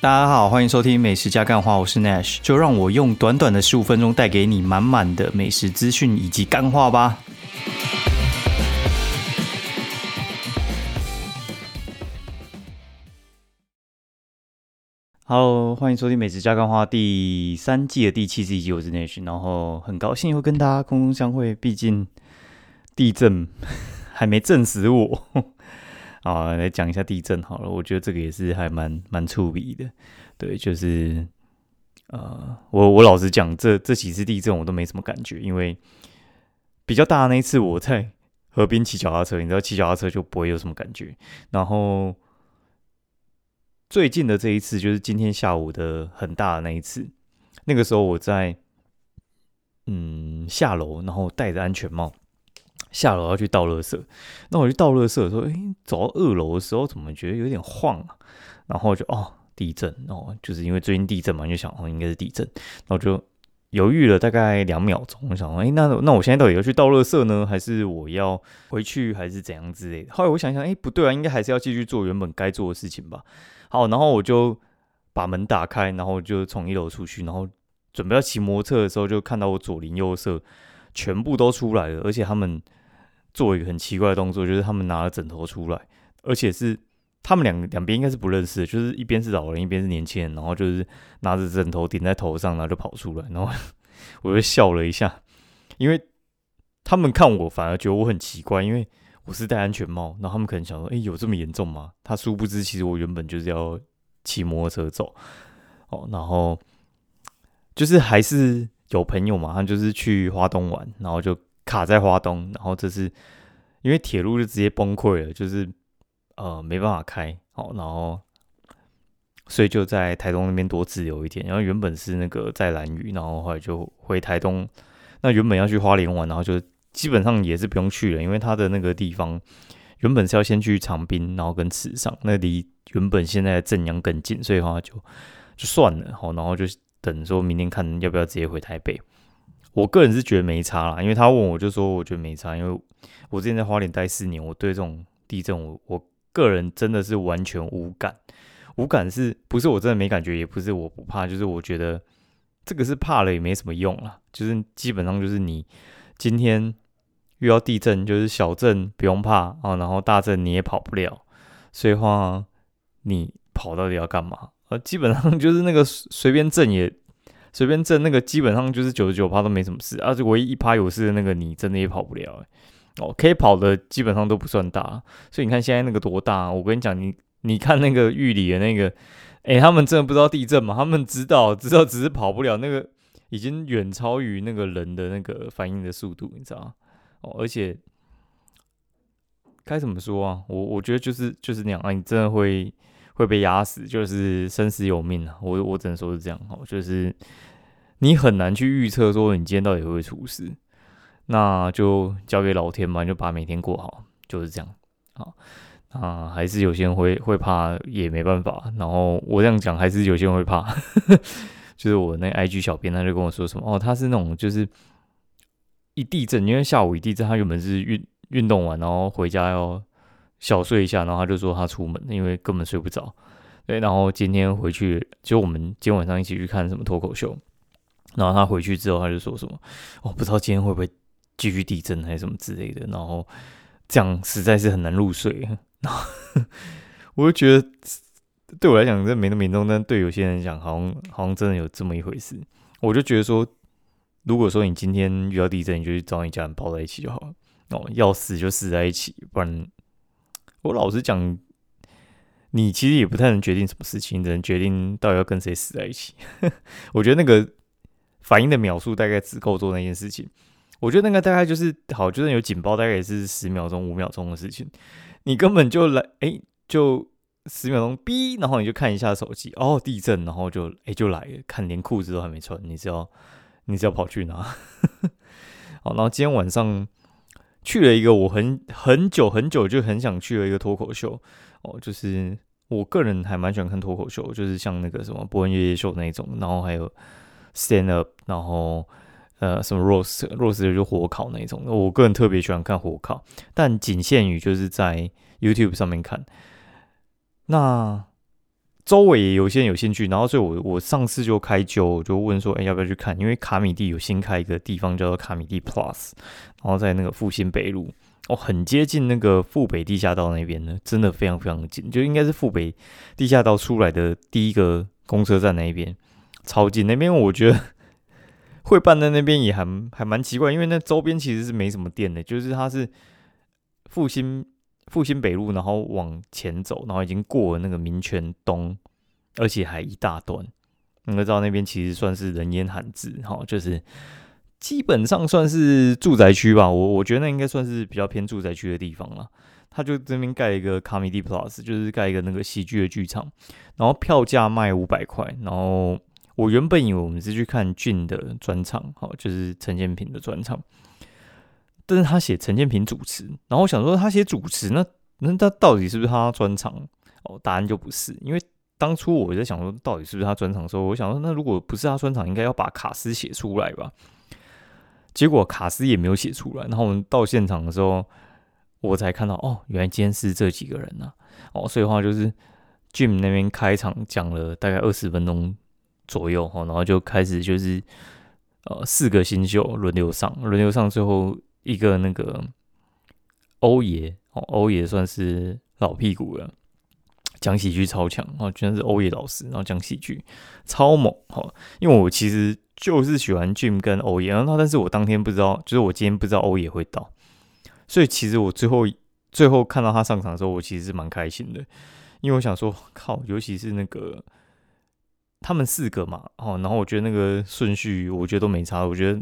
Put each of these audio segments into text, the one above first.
大家好，欢迎收听美食加干话，我是 Nash，就让我用短短的十五分钟带给你满满的美食资讯以及干话吧。Hello，欢迎收听美食加干话第三季的第七十一集，我是 Nash，然后很高兴又跟大家空中相会，毕竟地震 还没震死我。啊，来讲一下地震好了。我觉得这个也是还蛮蛮触鼻的。对，就是呃，我我老实讲，这这几次地震我都没什么感觉，因为比较大的那一次我在河边骑脚踏车，你知道骑脚踏车就不会有什么感觉。然后最近的这一次就是今天下午的很大的那一次，那个时候我在嗯下楼，然后戴着安全帽。下楼要去倒垃圾，那我去倒垃圾的时候，哎，走到二楼的时候，怎么觉得有点晃啊？然后就哦，地震哦，就是因为最近地震嘛，就想哦，应该是地震。然后就犹豫了大概两秒钟，我想说，哎，那那我现在到底要去倒垃圾呢，还是我要回去，还是怎样之类的？后来我想想，哎，不对啊，应该还是要继续做原本该做的事情吧。好，然后我就把门打开，然后就从一楼出去，然后准备要骑摩托车的时候，就看到我左邻右舍全部都出来了，而且他们。做一个很奇怪的动作，就是他们拿了枕头出来，而且是他们两两边应该是不认识的，就是一边是老人，一边是年轻人，然后就是拿着枕头顶在头上，然后就跑出来，然后 我就笑了一下，因为他们看我反而觉得我很奇怪，因为我是戴安全帽，然后他们可能想说，哎，有这么严重吗？他殊不知，其实我原本就是要骑摩托车走，哦，然后就是还是有朋友嘛，他就是去花东玩，然后就。卡在花东，然后这是因为铁路就直接崩溃了，就是呃没办法开，好，然后所以就在台东那边多自由一点。然后原本是那个在兰屿，然后后来就回台东。那原本要去花莲玩，然后就基本上也是不用去了，因为他的那个地方原本是要先去长滨，然后跟池上，那离原本现在的正阳更近，所以话就就算了，好，然后就等说明天看要不要直接回台北。我个人是觉得没差啦，因为他问我就说我觉得没差，因为我之前在花莲待四年，我对这种地震，我我个人真的是完全无感，无感是不是我真的没感觉，也不是我不怕，就是我觉得这个是怕了也没什么用啦，就是基本上就是你今天遇到地震，就是小震不用怕啊，然后大震你也跑不了，所以话你跑到底要干嘛？呃，基本上就是那个随便震也。随便震那个基本上就是九十九趴都没什么事，而且唯一一趴有事的那个你真的也跑不了哦，可以跑的基本上都不算大，所以你看现在那个多大？我跟你讲，你你看那个玉里的那个，哎，他们真的不知道地震吗？他们知道，知道只是跑不了，那个已经远超于那个人的那个反应的速度，你知道哦，而且该怎么说啊？我我觉得就是就是那样啊，你真的会会被压死，就是生死有命啊！我我只能说是这样哦，就是。你很难去预测说你今天到底会不会出事，那就交给老天嘛，就把每天过好，就是这样。好啊，还是有些人会会怕，也没办法。然后我这样讲，还是有些人会怕。就是我那 IG 小编他就跟我说什么哦，他是那种就是一地震，因为下午一地震，他原本是运运动完，然后回家要小睡一下，然后他就说他出门，因为根本睡不着。对，然后今天回去，就我们今天晚上一起去看什么脱口秀。然后他回去之后，他就说什么：“我不知道今天会不会继续地震，还是什么之类的。”然后这样实在是很难入睡。然 后我就觉得，对我来讲这没那么严重，但对有些人讲，好像好像真的有这么一回事。我就觉得说，如果说你今天遇到地震，你就去找你家人抱在一起就好了。哦，要死就死在一起，不然我老实讲，你其实也不太能决定什么事情，只能决定到底要跟谁死在一起。我觉得那个。反应的秒数大概只够做那件事情，我觉得那个大概就是好，就算有警报，大概也是十秒钟、五秒钟的事情。你根本就来，哎，就十秒钟，哔，然后你就看一下手机，哦，地震，然后就，哎，就来了，看连裤子都还没穿，你是要，你是要跑去哪？好，然后今天晚上去了一个我很很久很久就很想去的一个脱口秀，哦，就是我个人还蛮喜欢看脱口秀，就是像那个什么伯恩夜夜秀那种，然后还有。Stand up，然后呃，什么 roast，roast 就火烤那种。我个人特别喜欢看火烤，但仅限于就是在 YouTube 上面看。那周围也有些人有兴趣，然后所以我我上次就开就就问说，哎，要不要去看？因为卡米蒂有新开一个地方叫做卡米蒂 Plus，然后在那个复兴北路，哦，很接近那个富北地下道那边呢，真的非常非常近，就应该是富北地下道出来的第一个公车站那一边，超近。那边我觉得会办在那边也还还蛮奇怪，因为那周边其实是没什么店的，就是它是复兴。复兴北路，然后往前走，然后已经过了那个民权东，而且还一大段。你知道那边其实算是人烟罕至，哈，就是基本上算是住宅区吧。我我觉得那应该算是比较偏住宅区的地方了。他就这边盖一个卡米蒂 Plus，就是盖一个那个喜剧的剧场，然后票价卖五百块。然后我原本以为我们是去看俊的专场，好，就是陈建平的专场。但是他写陈建平主持，然后我想说他写主持，那那他到底是不是他专场？哦，答案就不是，因为当初我在想说到底是不是他专场的时候，我想说那如果不是他专场，应该要把卡斯写出来吧？结果卡斯也没有写出来，然后我们到现场的时候，我才看到哦，原来今天是这几个人呐！哦，所以话就是 Jim 那边开场讲了大概二十分钟左右哈，然后就开始就是呃四个新秀轮流上，轮流上最后。一个那个欧爷哦，欧爷算是老屁股了，讲喜剧超强哦，居然是欧爷老师，然后讲喜剧超猛哦。因为我其实就是喜欢 Jim 跟欧爷，然后但是我当天不知道，就是我今天不知道欧爷会到，所以其实我最后最后看到他上场的时候，我其实是蛮开心的，因为我想说靠，尤其是那个他们四个嘛哦，然后我觉得那个顺序我觉得都没差，我觉得。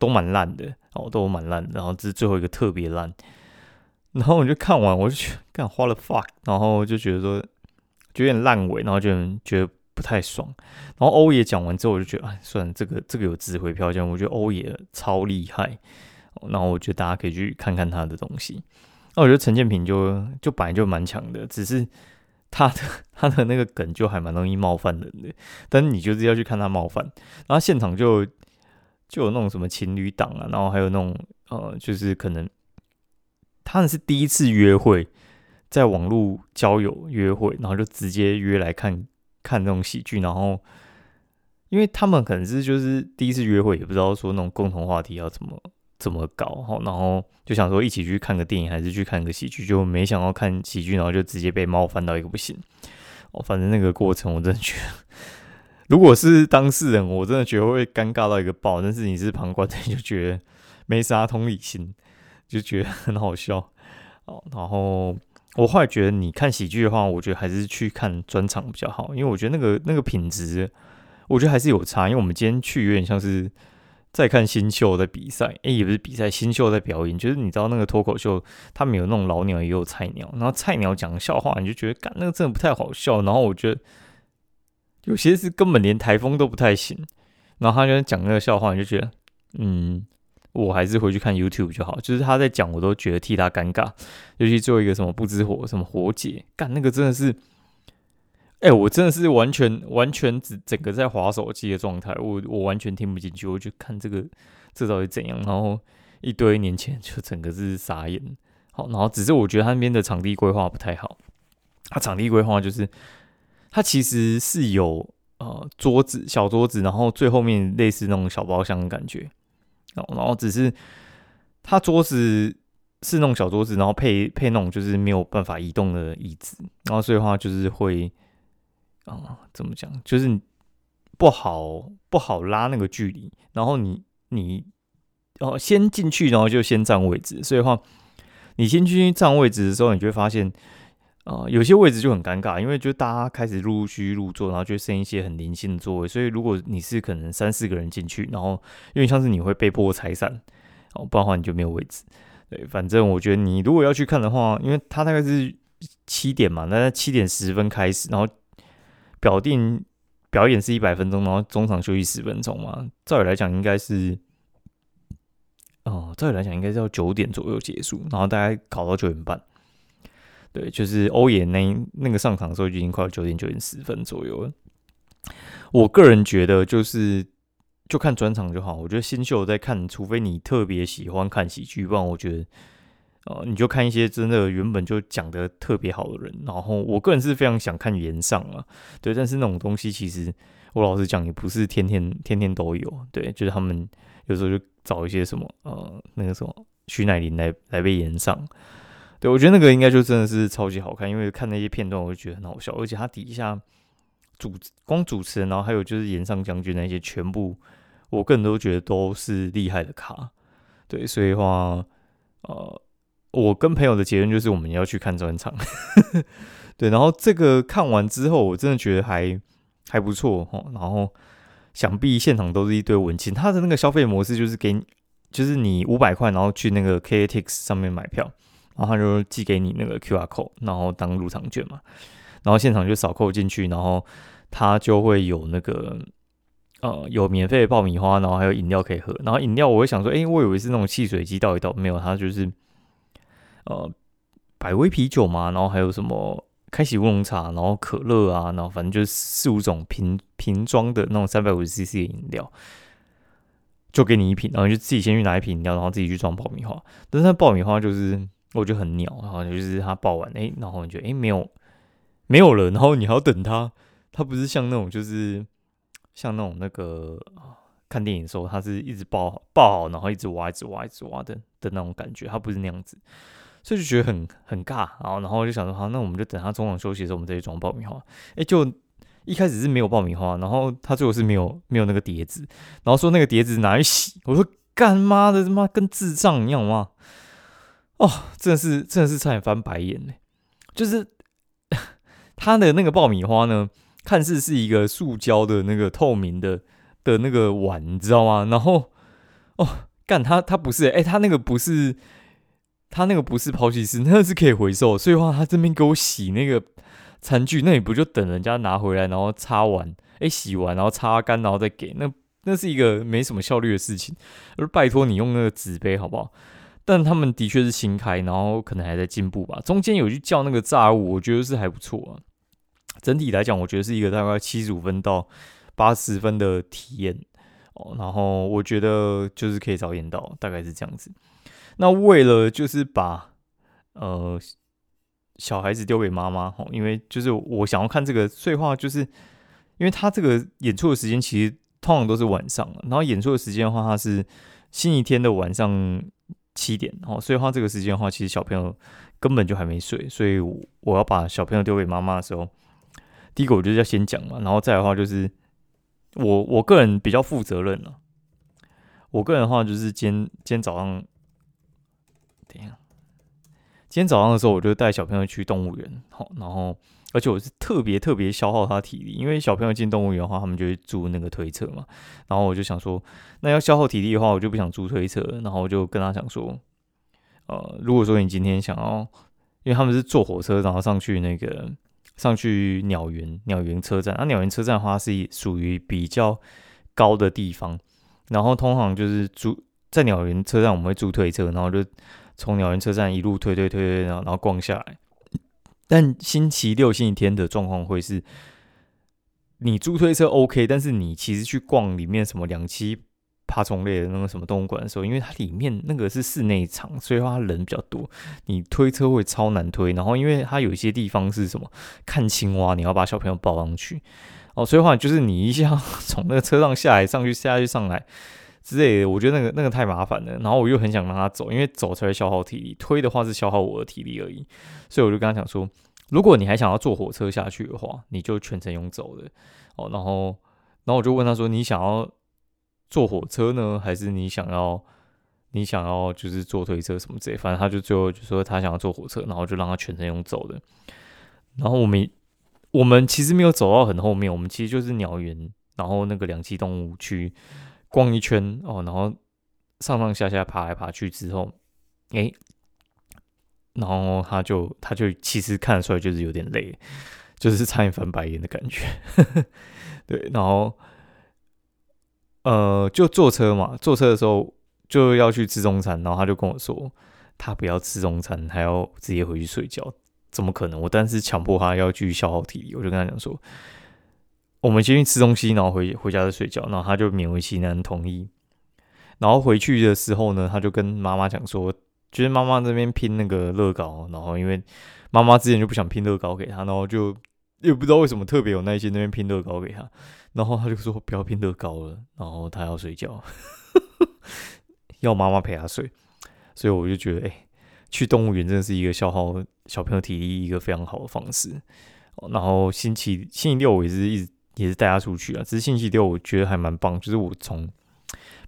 都蛮烂的哦，都蛮烂，然后这是最后一个特别烂，然后我就看完，我就觉得干花了 fuck，然后就觉得说就有点烂尾，然后就觉得不太爽。然后欧爷讲完之后，我就觉得哎，算了，这个这个有值回票价，我觉得欧爷超厉害。然后我觉得大家可以去看看他的东西。那我觉得陈建平就就本来就蛮强的，只是他的他的那个梗就还蛮容易冒犯人的，但你就是要去看他冒犯，然后现场就。就有那种什么情侣档啊，然后还有那种呃，就是可能他们是第一次约会，在网络交友约会，然后就直接约来看看那种喜剧，然后因为他们可能是就是第一次约会，也不知道说那种共同话题要怎么怎么搞，然后就想说一起去看个电影，还是去看个喜剧，就没想到看喜剧，然后就直接被冒犯到一个不行。哦，反正那个过程我真的觉得。如果是当事人，我真的觉得会尴尬到一个爆。但是你是旁观者，就觉得没啥同理心，就觉得很好笑哦。然后我后来觉得，你看喜剧的话，我觉得还是去看专场比较好，因为我觉得那个那个品质，我觉得还是有差。因为我们今天去有点像是在看新秀在比赛，诶，也不是比赛，新秀在表演。就是你知道那个脱口秀，他们有那种老鸟，也有菜鸟。然后菜鸟讲笑话，你就觉得，干那个真的不太好笑。然后我觉得。有些是根本连台风都不太行，然后他就讲那个笑话，你就觉得，嗯，我还是回去看 YouTube 就好。就是他在讲，我都觉得替他尴尬。尤其做一个什么不知火，什么火姐，干那个真的是，哎，我真的是完全完全只整个在划手机的状态，我我完全听不进去。我就看这个这到底怎样，然后一堆年前就整个是傻眼。好，然后只是我觉得他那边的场地规划不太好，他场地规划就是。它其实是有呃桌子小桌子，然后最后面类似那种小包厢的感觉，哦，然后只是它桌子是那种小桌子，然后配配那种就是没有办法移动的椅子，然后所以话就是会啊怎么讲，就是不好不好拉那个距离，然后你你哦先进去，然后就先占位置，所以话你先去占位置的时候，你就会发现。啊，有些位置就很尴尬，因为就大家开始陆陆续续入座，然后就剩一些很零星的座位。所以如果你是可能三四个人进去，然后因为像是你会被迫拆散，哦，不然的话你就没有位置。对，反正我觉得你如果要去看的话，因为它大概是七点嘛，那在七点十分开始，然后表定表演是一百分钟，然后中场休息十分钟嘛。照理来讲应该是，哦，照理来讲应该是要九点左右结束，然后大概搞到九点半。对，就是欧野那那个上场的时候，就已经快要九点九点十分左右了。我个人觉得，就是就看专场就好。我觉得新秀在看，除非你特别喜欢看喜剧，不然我觉得呃，你就看一些真的原本就讲的特别好的人，然后我个人是非常想看原上啊，对，但是那种东西其实我老实讲也不是天天天天都有，对，就是他们有时候就找一些什么呃那个什么徐乃麟来来被延上，对我觉得那个应该就真的是超级好看，因为看那些片段我就觉得很好笑，而且他底下主光主持人，然后还有就是岩上将军那些全部，我个人都觉得都是厉害的卡，对，所以话呃。我跟朋友的结论就是我们要去看专场，对，然后这个看完之后，我真的觉得还还不错哈。然后想必现场都是一堆文青，他的那个消费模式就是给你，就是你五百块，然后去那个 K A T X 上面买票，然后他就寄给你那个 QR code，然后当入场券嘛，然后现场就扫扣进去，然后他就会有那个呃有免费的爆米花，然后还有饮料可以喝。然后饮料我会想说，哎，我以为是那种汽水机倒一倒，没有，他就是。呃，百威啤酒嘛，然后还有什么开喜乌龙茶，然后可乐啊，然后反正就是四五种瓶瓶装的那种三百五十 CC 的饮料，就给你一瓶，然后就自己先去拿一瓶饮料，然后自己去装爆米花。但是那爆米花就是我觉得很鸟，然后就是他爆完，哎，然后你觉得哎没有没有了，然后你还要等他，他不是像那种就是像那种那个看电影的时候，他是一直爆爆，然后一直挖一直挖一直挖的的那种感觉，他不是那样子。所以就觉得很很尬，然后然后就想说，好，那我们就等他中场休息的时候，我们再去装爆米花。哎，就一开始是没有爆米花，然后他最后是没有没有那个碟子，然后说那个碟子拿去洗。我说干妈的他妈跟智障一样吗？哦，真的是真的是差点翻白眼呢。就是 他的那个爆米花呢，看似是一个塑胶的那个透明的的那个碗，你知道吗？然后哦，干他他不是，哎，他那个不是。他那个不是抛弃式，那个是可以回收，所以话他这边给我洗那个餐具，那你不就等人家拿回来，然后擦完，哎，洗完然后擦干，然后再给，那那是一个没什么效率的事情，而拜托你用那个纸杯好不好？但他们的确是新开，然后可能还在进步吧。中间有去叫那个炸物，我觉得是还不错啊。整体来讲，我觉得是一个大概七十五分到八十分的体验哦。然后我觉得就是可以早点到，大概是这样子。那为了就是把呃小孩子丢给妈妈吼，因为就是我想要看这个碎话，就是因为他这个演出的时间其实通常都是晚上，然后演出的时间的话，他是星期天的晚上七点，哦，所以花这个时间的话，其实小朋友根本就还没睡，所以我要把小朋友丢给妈妈的时候，第一个我就是要先讲嘛，然后再的话就是我我个人比较负责任了，我个人的话就是今天今天早上。等一下，今天早上的时候，我就带小朋友去动物园，好，然后而且我是特别特别消耗他体力，因为小朋友进动物园的话，他们就会租那个推车嘛，然后我就想说，那要消耗体力的话，我就不想租推车，然后我就跟他讲说，呃，如果说你今天想要，因为他们是坐火车，然后上去那个上去鸟园鸟园车站，那鸟园车站的话是属于比较高的地方，然后通常就是租在鸟园车站，我们会租推车，然后就。从鸟园车站一路推推推推，然后然后逛下来。但星期六、星期天的状况会是，你租推车 OK，但是你其实去逛里面什么两栖爬虫类的那个什么动物馆的时候，因为它里面那个是室内场，所以话人比较多，你推车会超难推。然后因为它有一些地方是什么看青蛙，你要把小朋友抱上去哦，所以话就是你一下从那个车上下来，上去下去上来。之类的，我觉得那个那个太麻烦了，然后我又很想让他走，因为走才会消耗体力，推的话是消耗我的体力而已，所以我就跟他讲说，如果你还想要坐火车下去的话，你就全程用走的哦。然后，然后我就问他说，你想要坐火车呢，还是你想要你想要就是坐推车什么之类？反正他就最后就说他想要坐火车，然后就让他全程用走的。然后我们我们其实没有走到很后面，我们其实就是鸟园，然后那个两栖动物区。逛一圈哦，然后上上下下爬来爬去之后，哎，然后他就他就其实看得出来就是有点累，就是差点翻白眼的感觉。对，然后呃，就坐车嘛，坐车的时候就要去吃中餐，然后他就跟我说，他不要吃中餐，还要直接回去睡觉，怎么可能？我但是强迫他要继续消耗体力，我就跟他讲说。我们先去吃东西，然后回回家再睡觉，然后他就勉为其难同意。然后回去的时候呢，他就跟妈妈讲说，就是妈妈这边拼那个乐高，然后因为妈妈之前就不想拼乐高给他，然后就也不知道为什么特别有耐心那边拼乐高给他，然后他就说不要拼乐高了，然后他要睡觉，要妈妈陪他睡，所以我就觉得，哎，去动物园真的是一个消耗小朋友体力一个非常好的方式。然后星期星期六我也是一直也是带他出去啊，只是星期六我觉得还蛮棒，就是我从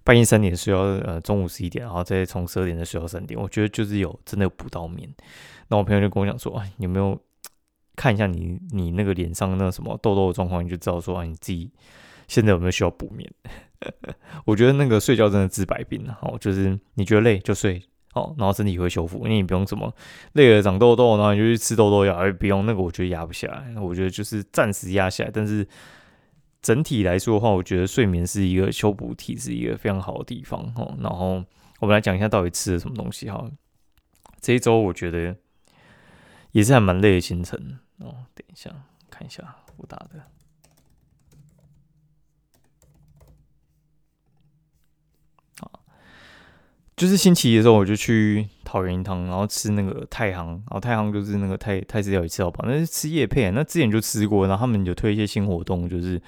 半夜三点睡到呃中午十一点，然后再从十二点再睡到三点，我觉得就是有真的有补到眠。那我朋友就跟我讲说，哎，有没有看一下你你那个脸上那什么痘痘的状况，你就知道说啊你自己现在有没有需要补眠。我觉得那个睡觉真的治百病哦，就是你觉得累就睡。哦，然后身体会修复，因为你不用什么累了长痘痘，然后你就去吃痘痘药，而不用那个，我觉得压不下来。我觉得就是暂时压下来，但是整体来说的话，我觉得睡眠是一个修补体是一个非常好的地方。哦，然后我们来讲一下到底吃了什么东西哈。这一周我觉得也是还蛮累的行程哦。等一下看一下我打的。就是星期一的时候，我就去桃园一趟，然后吃那个太行，然后太行就是那个泰泰式料理吃到饱，那是吃叶配，那之前就吃过，然后他们有推一些新活动，就是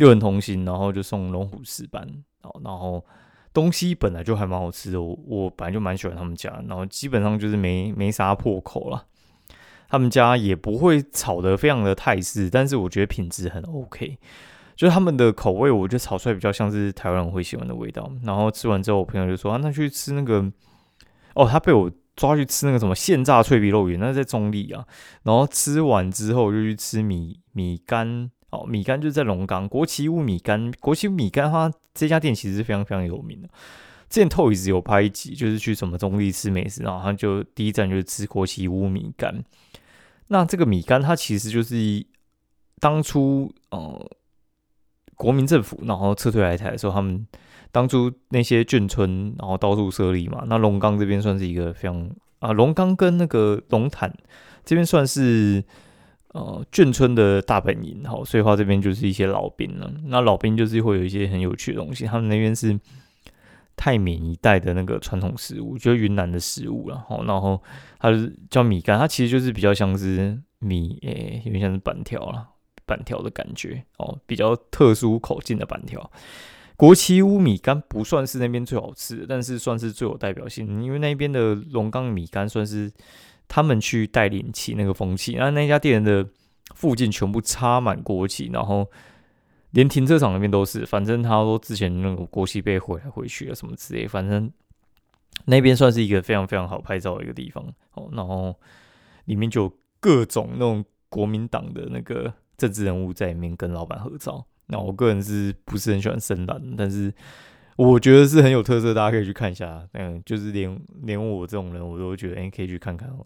六人同行，然后就送龙虎石斑，然后东西本来就还蛮好吃的，我我本来就蛮喜欢他们家，然后基本上就是没没啥破口了，他们家也不会炒的非常的泰式，但是我觉得品质很 OK。就是他们的口味，我觉得炒出来比较像是台湾人会喜欢的味道。然后吃完之后，我朋友就说：“啊，那去吃那个……哦，他被我抓去吃那个什么现炸脆皮肉圆，那在中立啊。然后吃完之后，就去吃米米干。哦，米干就是在龙岗国旗屋米干。国旗屋米干，它这家店其实是非常非常有名的。之前透一直有拍一集，就是去什么中立吃美食，然后他就第一站就是吃国旗屋米干。那这个米干，它其实就是当初呃。国民政府，然后撤退来台的时候，他们当初那些眷村，然后到处设立嘛。那龙岗这边算是一个非常啊，龙岗跟那个龙潭这边算是呃眷村的大本营，好，所以话这边就是一些老兵了。那老兵就是会有一些很有趣的东西，他们那边是泰缅一带的那个传统食物，就是云南的食物了。好，然后它是叫米干，它其实就是比较像是米，诶，有点像是板条了。板条的感觉哦，比较特殊口径的板条。国旗乌米干不算是那边最好吃的，但是算是最有代表性，因为那边的龙岗米干算是他们去带领起那个风气。那那家店的附近全部插满国旗，然后连停车场那边都是。反正他说之前那个国旗被毁来回去啊什么之类，反正那边算是一个非常非常好拍照的一个地方哦。然后里面就有各种那种国民党的那个。政治人物在里面跟老板合照，那我个人是不是很喜欢深蓝？但是我觉得是很有特色，大家可以去看一下。嗯，就是连连我这种人，我都觉得哎，可以去看看哦。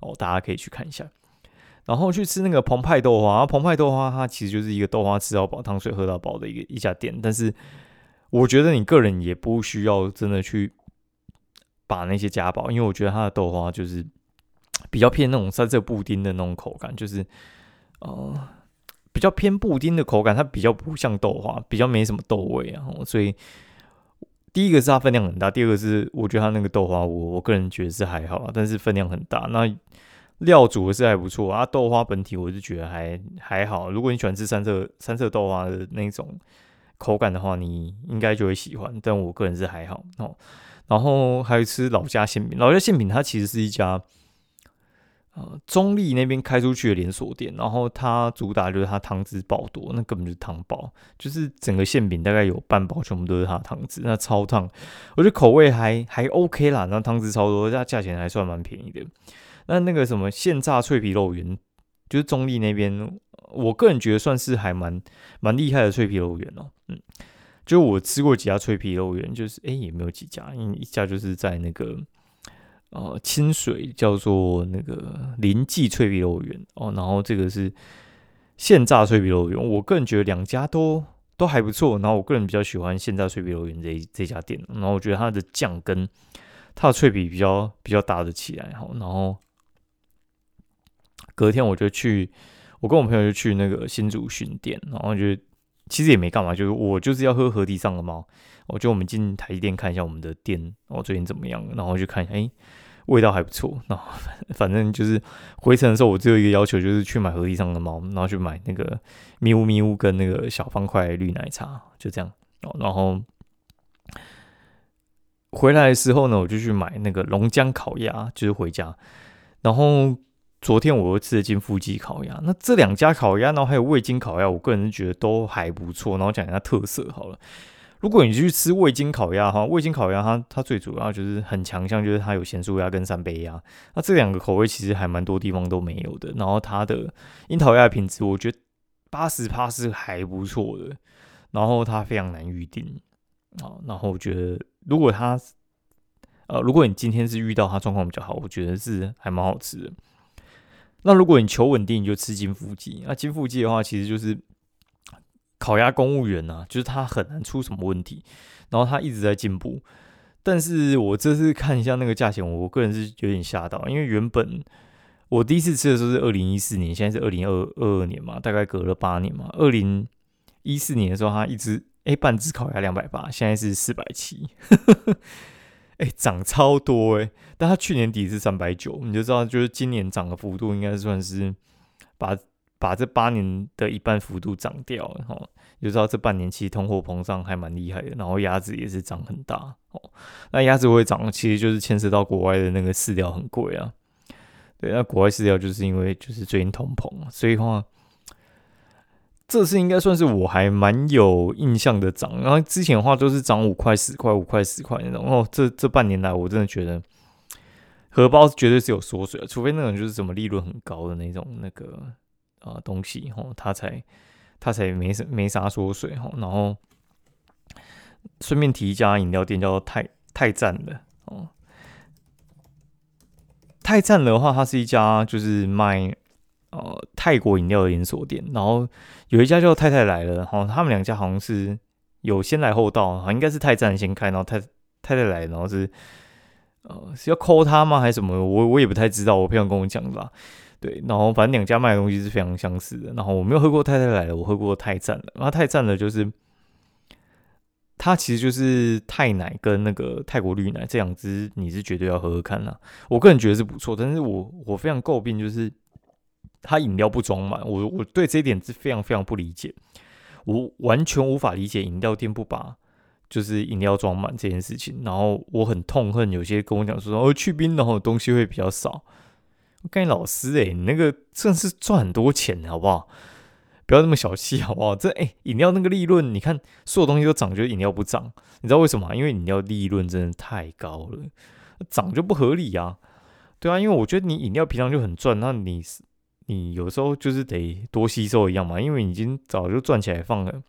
哦，大家可以去看一下。然后去吃那个澎湃豆花，澎湃豆花它其实就是一个豆花吃到饱、汤水喝到饱的一个一家店。但是我觉得你个人也不需要真的去把那些加饱，因为我觉得它的豆花就是比较偏那种三色布丁的那种口感，就是哦。比较偏布丁的口感，它比较不像豆花，比较没什么豆味啊。所以第一个是它分量很大，第二个是我觉得它那个豆花，我我个人觉得是还好，但是分量很大。那料煮的是还不错啊，豆花本体我就觉得还还好。如果你喜欢吃三色三色豆花的那种口感的话，你应该就会喜欢。但我个人是还好哦。然后还有吃老家馅饼，老家馅饼它其实是一家。呃，中立那边开出去的连锁店，然后它主打就是它汤汁爆多，那根本就是汤包，就是整个馅饼大概有半包全部都是它的汤汁，那超烫，我觉得口味还还 OK 啦，然后汤汁超多，它价钱还算蛮便宜的。那那个什么现炸脆皮肉圆，就是中立那边，我个人觉得算是还蛮蛮厉害的脆皮肉圆哦。嗯，就我吃过几家脆皮肉圆，就是哎也没有几家，因为一家就是在那个。呃，清水叫做那个林记脆皮肉圆哦，然后这个是现炸脆皮肉圆。我个人觉得两家都都还不错，然后我个人比较喜欢现炸脆皮肉圆这这家店，然后我觉得它的酱跟它的脆皮比较比较搭得起来哈。然后隔天我就去，我跟我朋友就去那个新竹巡店，然后就其实也没干嘛，就是我就是要喝河堤上的猫，我就我们进台积电看一下我们的店哦最近怎么样，然后就看一下哎。味道还不错。那 反正就是回程的时候，我只有一个要求，就是去买河堤上的猫，然后去买那个咪呜咪呜跟那个小方块绿奶茶，就这样。然后回来的时候呢，我就去买那个龙江烤鸭，就是回家。然后昨天我又吃了金富记烤鸭，那这两家烤鸭，然后还有味精烤鸭，我个人是觉得都还不错。然后讲一下特色好了。如果你去吃味精烤鸭哈，味精烤鸭它它最主要就是很强项，就是它有咸酥鸭跟三杯鸭。那这两个口味其实还蛮多地方都没有的。然后它的樱桃鸭品质，我觉得八十趴是还不错的。然后它非常难预定啊。然后我觉得如果它呃，如果你今天是遇到它状况比较好，我觉得是还蛮好吃的。那如果你求稳定，你就吃金富记。那金富记的话，其实就是。烤鸭公务员啊，就是他很难出什么问题，然后他一直在进步。但是我这次看一下那个价钱，我个人是有点吓到，因为原本我第一次吃的时候是二零一四年，现在是二零二二年嘛，大概隔了八年嘛。二零一四年的时候，他一只哎半只烤鸭两百八，现在是四百七，哎涨超多哎。但他去年底是三百九，你就知道，就是今年涨的幅度应该算是把。把这八年的一半幅度涨掉，哈，就知道这半年其实通货膨胀还蛮厉害的，然后鸭子也是涨很大哦。那鸭子会涨，其实就是牵涉到国外的那个饲料很贵啊。对，那国外饲料就是因为就是最近通膨，所以话这次应该算是我还蛮有印象的涨。然后之前的话都是涨五块、十块、五块、十块那种。哦，这这半年来我真的觉得荷包绝对是有缩水，除非那种就是什么利润很高的那种那个。啊，东西吼，他才他才没什没啥缩水吼，然后顺便提一家饮料店叫做泰泰赞的哦，泰赞的话，它是一家就是卖呃泰国饮料的连锁店，然后有一家叫太太来了，哈，他们两家好像是有先来后到，应该是泰赞先开，然后太太太来，然后是呃是要抠他吗还是什么？我我也不太知道，我朋友跟我讲的吧。对，然后反正两家卖的东西是非常相似的。然后我没有喝过太太来了，我喝过太赞的。然后泰赞的就是它其实就是泰奶跟那个泰国绿奶这两支，你是绝对要喝喝看啦。我个人觉得是不错，但是我我非常诟病就是它饮料不装满。我我对这一点是非常非常不理解，我完全无法理解饮料店不把就是饮料装满这件事情。然后我很痛恨有些跟我讲说，哦去冰然后东西会比较少。跟你老师哎，你那个真是赚很多钱，好不好？不要那么小气，好不好？这哎，饮料那个利润，你看所有东西都涨，就饮料不涨，你知道为什么因为饮料利润真的太高了，涨就不合理啊。对啊，因为我觉得你饮料平常就很赚，那你你有时候就是得多吸收一样嘛，因为已经早就赚起来放了。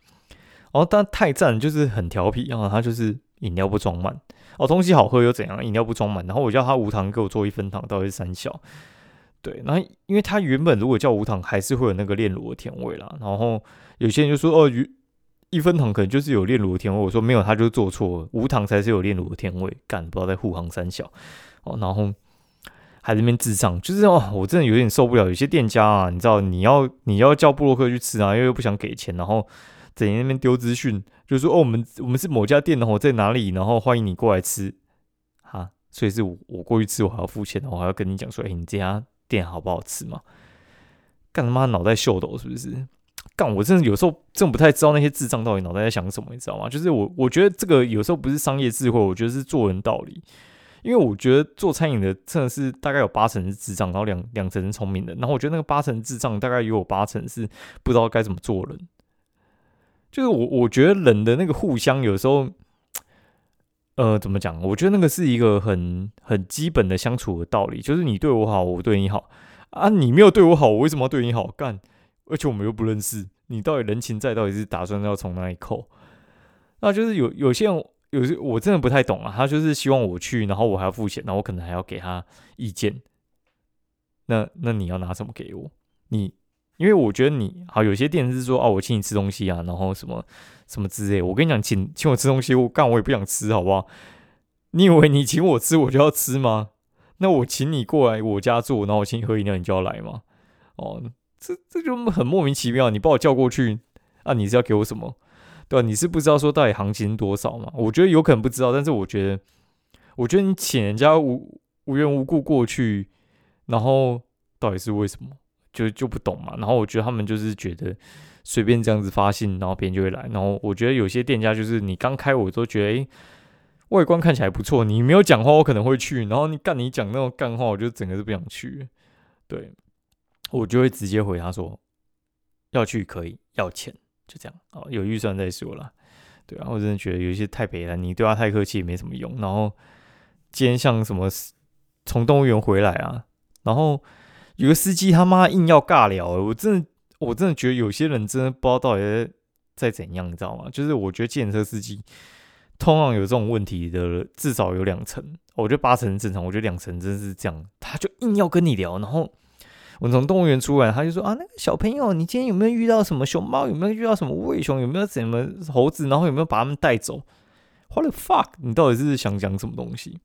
哦，但太赞就是很调皮然后，他就是饮料不装满哦，东西好喝又怎样？饮料不装满，然后我叫他无糖给我做一分糖，到底是三小。对，那因为它原本如果叫无糖，还是会有那个炼乳的甜味啦。然后有些人就说，哦，一分糖可能就是有炼乳的甜味。我说没有，他就做错了，无糖才是有炼乳的甜味。干，不知道在护航三小哦，然后还在那边智障，就是哦，我真的有点受不了。有些店家啊，你知道，你要你要叫布洛克去吃啊，因为又不想给钱，然后整天那边丢资讯，就说哦，我们我们是某家店的，我在哪里，然后欢迎你过来吃哈，所以是我我过去吃，我还要付钱，我还要跟你讲说，哎，你这家。店好不好吃嘛？干他妈脑袋秀逗是不是？干我真的有时候真不太知道那些智障到底脑袋在想什么，你知道吗？就是我我觉得这个有时候不是商业智慧，我觉得是做人道理。因为我觉得做餐饮的真的是大概有八成是智障，然后两两成是聪明的。然后我觉得那个八成智障大概也有八成是不知道该怎么做人。就是我我觉得人的那个互相有时候。呃，怎么讲？我觉得那个是一个很很基本的相处的道理，就是你对我好，我对你好啊。你没有对我好，我为什么要对你好？干，而且我们又不认识，你到底人情债到底是打算要从哪里扣？那就是有有些人，有些我真的不太懂啊。他就是希望我去，然后我还要付钱，然后我可能还要给他意见。那那你要拿什么给我？你？因为我觉得你好，有些店是说哦，我请你吃东西啊，然后什么什么之类。我跟你讲，请请我吃东西，我干我也不想吃，好不好？你以为你请我吃，我就要吃吗？那我请你过来我家住，然后我请你喝饮料，你就要来吗？哦，这这就很莫名其妙。你把我叫过去啊，你是要给我什么？对吧？你是不知道说到底行情多少吗？我觉得有可能不知道，但是我觉得，我觉得你请人家无无缘无故过去，然后到底是为什么？就就不懂嘛。然后我觉得他们就是觉得随便这样子发信，然后别人就会来。然后我觉得有些店家就是你刚开，我都觉得诶，外观看起来不错。你没有讲话，我可能会去。然后你干你讲那种干话，我就整个是不想去。对，我就会直接回他说要去可以，要钱就这样哦，有预算再说了。对啊，我真的觉得有一些太北了，你对他太客气也没什么用。然后今天像什么从动物园回来啊，然后有个司机他妈硬要尬聊，我真的我真的觉得有些人真的不知道到底在怎样，你知道吗？就是我觉得计程车司机通常有这种问题的至少有两层，我觉得八成正常，我觉得两成真是这样，他就硬要跟你聊，然后。我从动物园出来，他就说啊，那个小朋友，你今天有没有遇到什么熊猫？有没有遇到什么畏熊？有没有什么猴子？然后有没有把他们带走？What the fuck？你到底是想讲什么东西？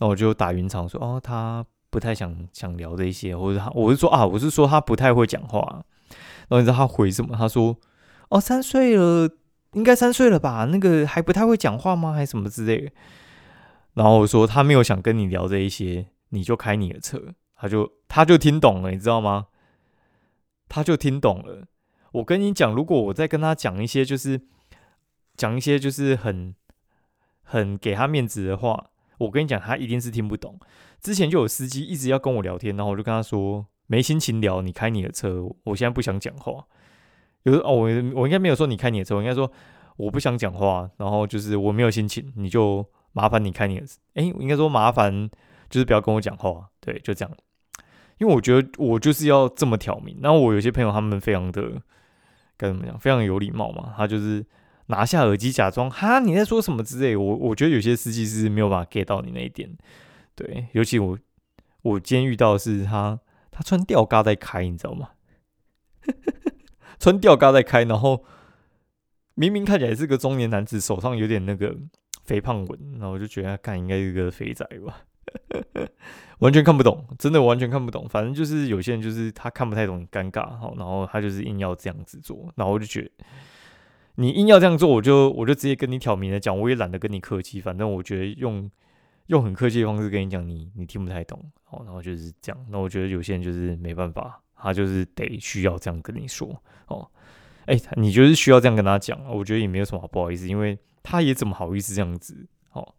那我就打圆场说，哦，他不太想想聊这些，或者他，我是说啊，我是说他不太会讲话。然后你知道他回什么？他说，哦，三岁了，应该三岁了吧？那个还不太会讲话吗？还是什么之类的？然后我说他没有想跟你聊这一些，你就开你的车。他就他就听懂了，你知道吗？他就听懂了。我跟你讲，如果我再跟他讲一些，就是讲一些就是很很给他面子的话，我跟你讲，他一定是听不懂。之前就有司机一直要跟我聊天，然后我就跟他说没心情聊，你开你的车，我现在不想讲话。有哦，我我应该没有说你开你的车，我应该说我不想讲话，然后就是我没有心情，你就麻烦你开你的。哎，应该说麻烦就是不要跟我讲话，对，就这样。因为我觉得我就是要这么挑明，然后我有些朋友他们非常的该怎么讲，非常有礼貌嘛，他就是拿下耳机假装哈你在说什么之类。我我觉得有些司机是没有办法 get 到你那一点，对，尤其我我今天遇到的是他，他穿吊嘎在开，你知道吗？穿吊嘎在开，然后明明看起来是个中年男子，手上有点那个肥胖纹，然后我就觉得他看应该是个肥仔吧。完全看不懂，真的完全看不懂。反正就是有些人就是他看不太懂，尴尬哈，然后他就是硬要这样子做，然后我就觉得你硬要这样做，我就我就直接跟你挑明了讲，我也懒得跟你客气。反正我觉得用用很客气的方式跟你讲，你你听不太懂，哦，然后就是这样。那我觉得有些人就是没办法，他就是得需要这样跟你说哦。哎，你就是需要这样跟他讲，我觉得也没有什么不好意思，因为他也怎么好意思这样子哦。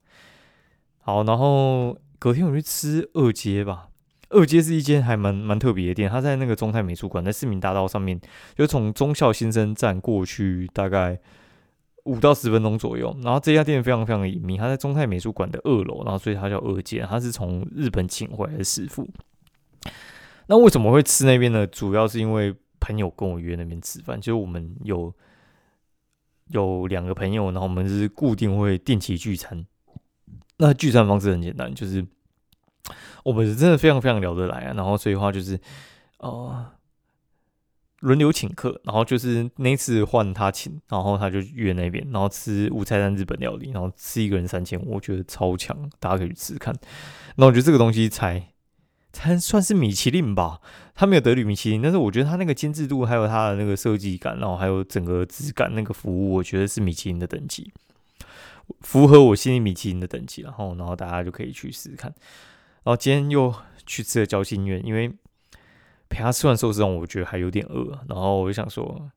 好，然后。隔天我去吃二街吧，二街是一间还蛮蛮特别的店，它在那个中泰美术馆，在市民大道上面，就从忠孝新生站过去大概五到十分钟左右。然后这家店非常非常的隐秘，它在中泰美术馆的二楼，然后所以它叫二间，它是从日本请回来的师傅。那为什么会吃那边呢？主要是因为朋友跟我约那边吃饭，就是我们有有两个朋友，然后我们是固定会定期聚餐。那聚餐方式很简单，就是我们真的非常非常聊得来啊。然后所以的话就是，呃，轮流请客，然后就是那次换他请，然后他就约那边，然后吃五菜单日本料理，然后吃一个人三千，我觉得超强，大家可以去吃看。那我觉得这个东西才才算是米其林吧，他没有得旅米其林，但是我觉得他那个精致度，还有他的那个设计感，然后还有整个质感，那个服务，我觉得是米其林的等级。符合我心里米其林的等级，然后，然后大家就可以去试试看。然后今天又去吃了交心苑，因为 陪他吃完寿司，我觉得还有点饿。然后我就想说，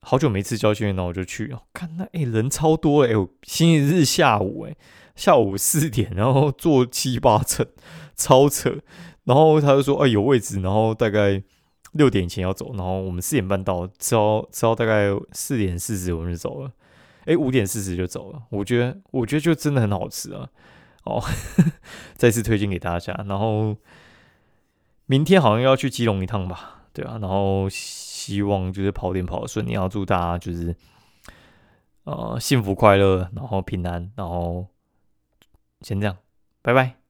好久没吃交心苑，那我就去。看那哎人超多哎，星期日下午哎，下午四点，然后坐七八层，超扯。然后他就说，哎有位置，然后大概六点前要走。然后我们四点半到，吃到吃到大概四点四十我们就走了。哎，五点四十就走了，我觉得，我觉得就真的很好吃啊！哦，再次推荐给大家。然后明天好像要去基隆一趟吧？对啊，然后希望就是跑点跑顺利，要祝大家就是呃幸福快乐，然后平安，然后先这样，拜拜。